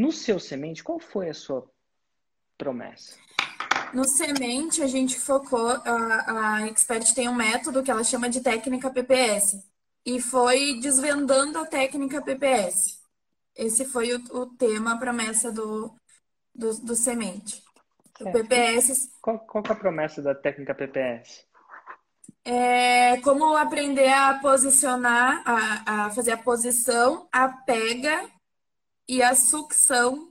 no seu semente, qual foi a sua promessa? No semente, a gente focou, a, a Expert tem um método que ela chama de técnica PPS. E foi desvendando a técnica PPS. Esse foi o, o tema, a promessa do, do, do semente. O PPS. Qual, qual é a promessa da técnica PPS? É como aprender a posicionar, a, a fazer a posição, a pega e a sucção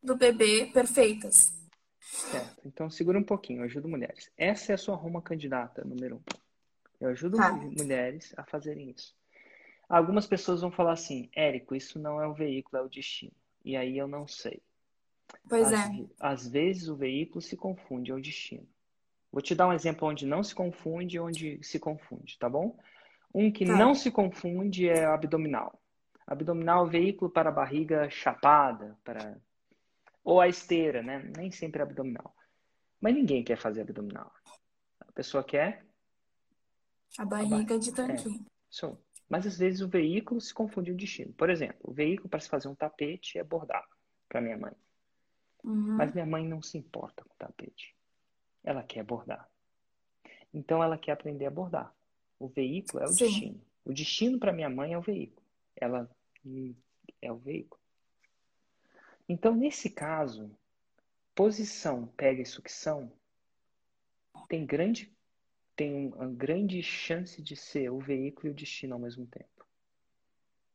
do bebê perfeitas. Certo. Então segura um pouquinho, eu ajudo mulheres. Essa é a sua Roma candidata, número um. Eu ajudo Tá. mulheres a fazerem isso. Algumas pessoas vão falar assim, Érico, isso não é o veículo, é o destino. E aí eu não sei. Pois Às, é. às vezes o veículo se confunde, é o destino. Vou te dar um exemplo onde não se confunde e onde se confunde, tá bom? Um que Tá. não se confunde é abdominal. Abdominal, veículo para a barriga chapada, para ou a esteira, né? Nem sempre é abdominal. Mas ninguém quer fazer abdominal. A pessoa quer, A barriga de tanquinho. show. Mas às vezes o veículo se confunde o destino. Por exemplo, o veículo para se fazer um tapete é bordado, para minha mãe. Uhum. Mas minha mãe não se importa com tapete. Ela quer bordar. Então ela quer aprender a bordar. O veículo é o Sim. destino. O destino para minha mãe é o veículo. Ela é o veículo. Então, nesse caso, posição, pega e sucção tem grande tem uma grande chance de ser o veículo e o destino ao mesmo tempo.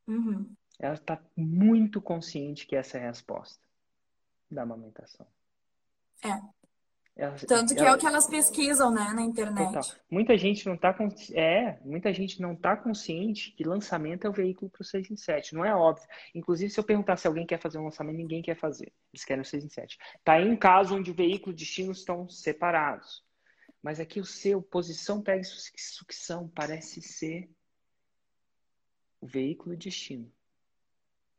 Uhum. Ela está muito consciente que essa é a resposta da amamentação. É. Ela- Tanto que ela- é o que elas pesquisam, né, na internet. Total. Muita gente não tá consci... é, muita gente não tá consciente que lançamento é o veículo para o 6 em 7. Não é óbvio. Inclusive, se eu perguntar se alguém quer fazer um lançamento, ninguém quer fazer. Eles querem o 6 em 7. Tá aí um caso onde o veículo e destino estão separados. Mas aqui o seu, posição, pega su- sucção, parece ser o veículo e destino.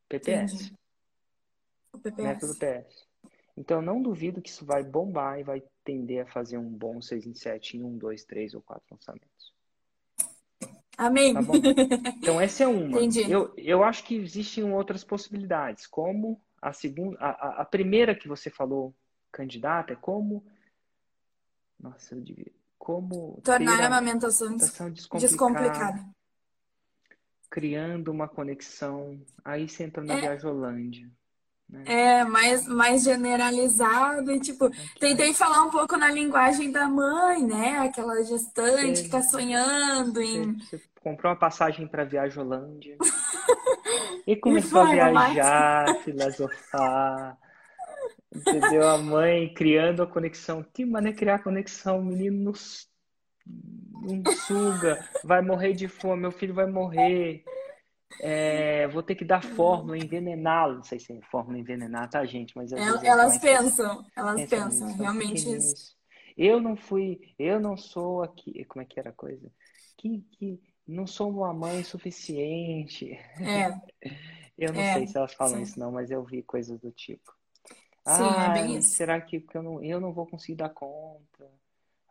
PPS. O Método PPS. Então, eu não duvido que isso vai bombar e vai tender a fazer um bom 6 em 7 em 1, 2, 3 ou 4 lançamentos. Amém. Tá? Então, essa é uma. Entendi. Eu, eu acho que existem outras possibilidades, como a segunda, a, a- primeira que você falou, candidata, é como. Nossa, eu devia. Como Tornar a amamentação descomplicada, descomplicada. criando uma conexão. Aí você entra na É. Viajolândia. Né? É, mais, mais generalizado e, tipo, tentei falar um pouco na linguagem da mãe, né? Aquela gestante que tá sonhando em... Você, comprou uma passagem para Viajolândia e começou a foi, viajar, filosofar, entendeu? A mãe criando a conexão. Que maneira criar conexão? O menino não suga, vai morrer de fome, meu filho vai morrer. É, vou ter que dar fórmula, envenená-lo. Não sei se é fórmula envenenar, tá, gente? Mas El- vezes Elas mães pensam, elas pensam pensam, nisso, realmente isso. Eu não fui, eu não sou aqui, como é que era a coisa? Que, que não sou uma mãe suficiente. É, Eu não É, sei se elas falam sim. isso não, mas eu vi coisas do tipo. Sim, é bem Ai, isso. será que que eu não, eu não vou conseguir dar conta?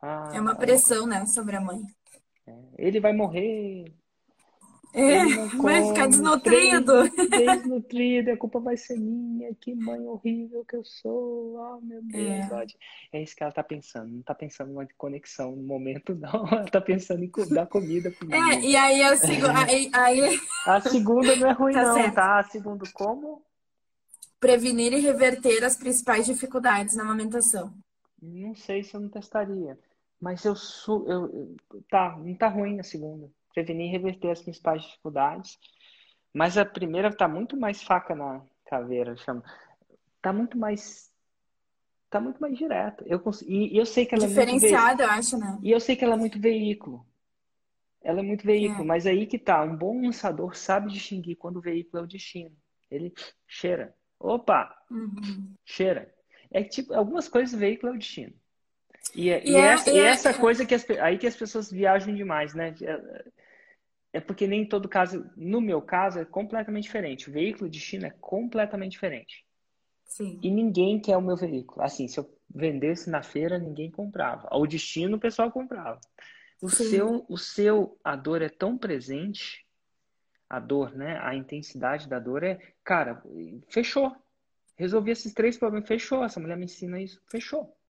Ah, é uma pressão, né, sobre a mãe. ele vai morrer. É, vai ficar desnutrido. Desnutrido, a culpa vai ser minha. Que mãe horrível que eu sou. Ah, meu Deus. É. É isso que ela tá pensando. Não tá pensando numa conexão no momento, não. Ela tá pensando em dar comida pro É, e aí eu sigo, aí, aí A segunda não é ruim, Tá não, certo. tá? A segunda, como? prevenir e reverter as principais dificuldades na amamentação. Não sei se eu não testaria. Mas eu sou. Eu, tá, não tá ruim a segunda. Prevenir e reverter as principais dificuldades. Mas a primeira tá muito mais faca na caveira, chama. Tá muito mais. Tá muito mais direta. Eu cons... E e eu sei que ela é muito ve... Eu acho, né? E eu sei que ela é muito veículo. Ela é muito veículo, É. mas aí que tá. Um bom lançador sabe distinguir quando o veículo é o destino. Ele cheira. Opa! Uhum. Cheira. É que, tipo, algumas coisas o veículo é o destino. E, é- E e é- essa, e e é- essa coisa que as, aí que as pessoas viajam demais, né? É, é porque nem todo caso, no meu caso, é completamente diferente. O veículo e o destino é completamente diferente. Sim. E ninguém quer o meu veículo. Assim, se eu vendesse na feira, ninguém comprava. O destino, o pessoal comprava. O Sim. seu, o seu, a dor é tão presente, a dor, né? A intensidade da dor é, cara, fechou. Resolvi esses três problemas, fechou. Essa mulher me ensina isso, fechou.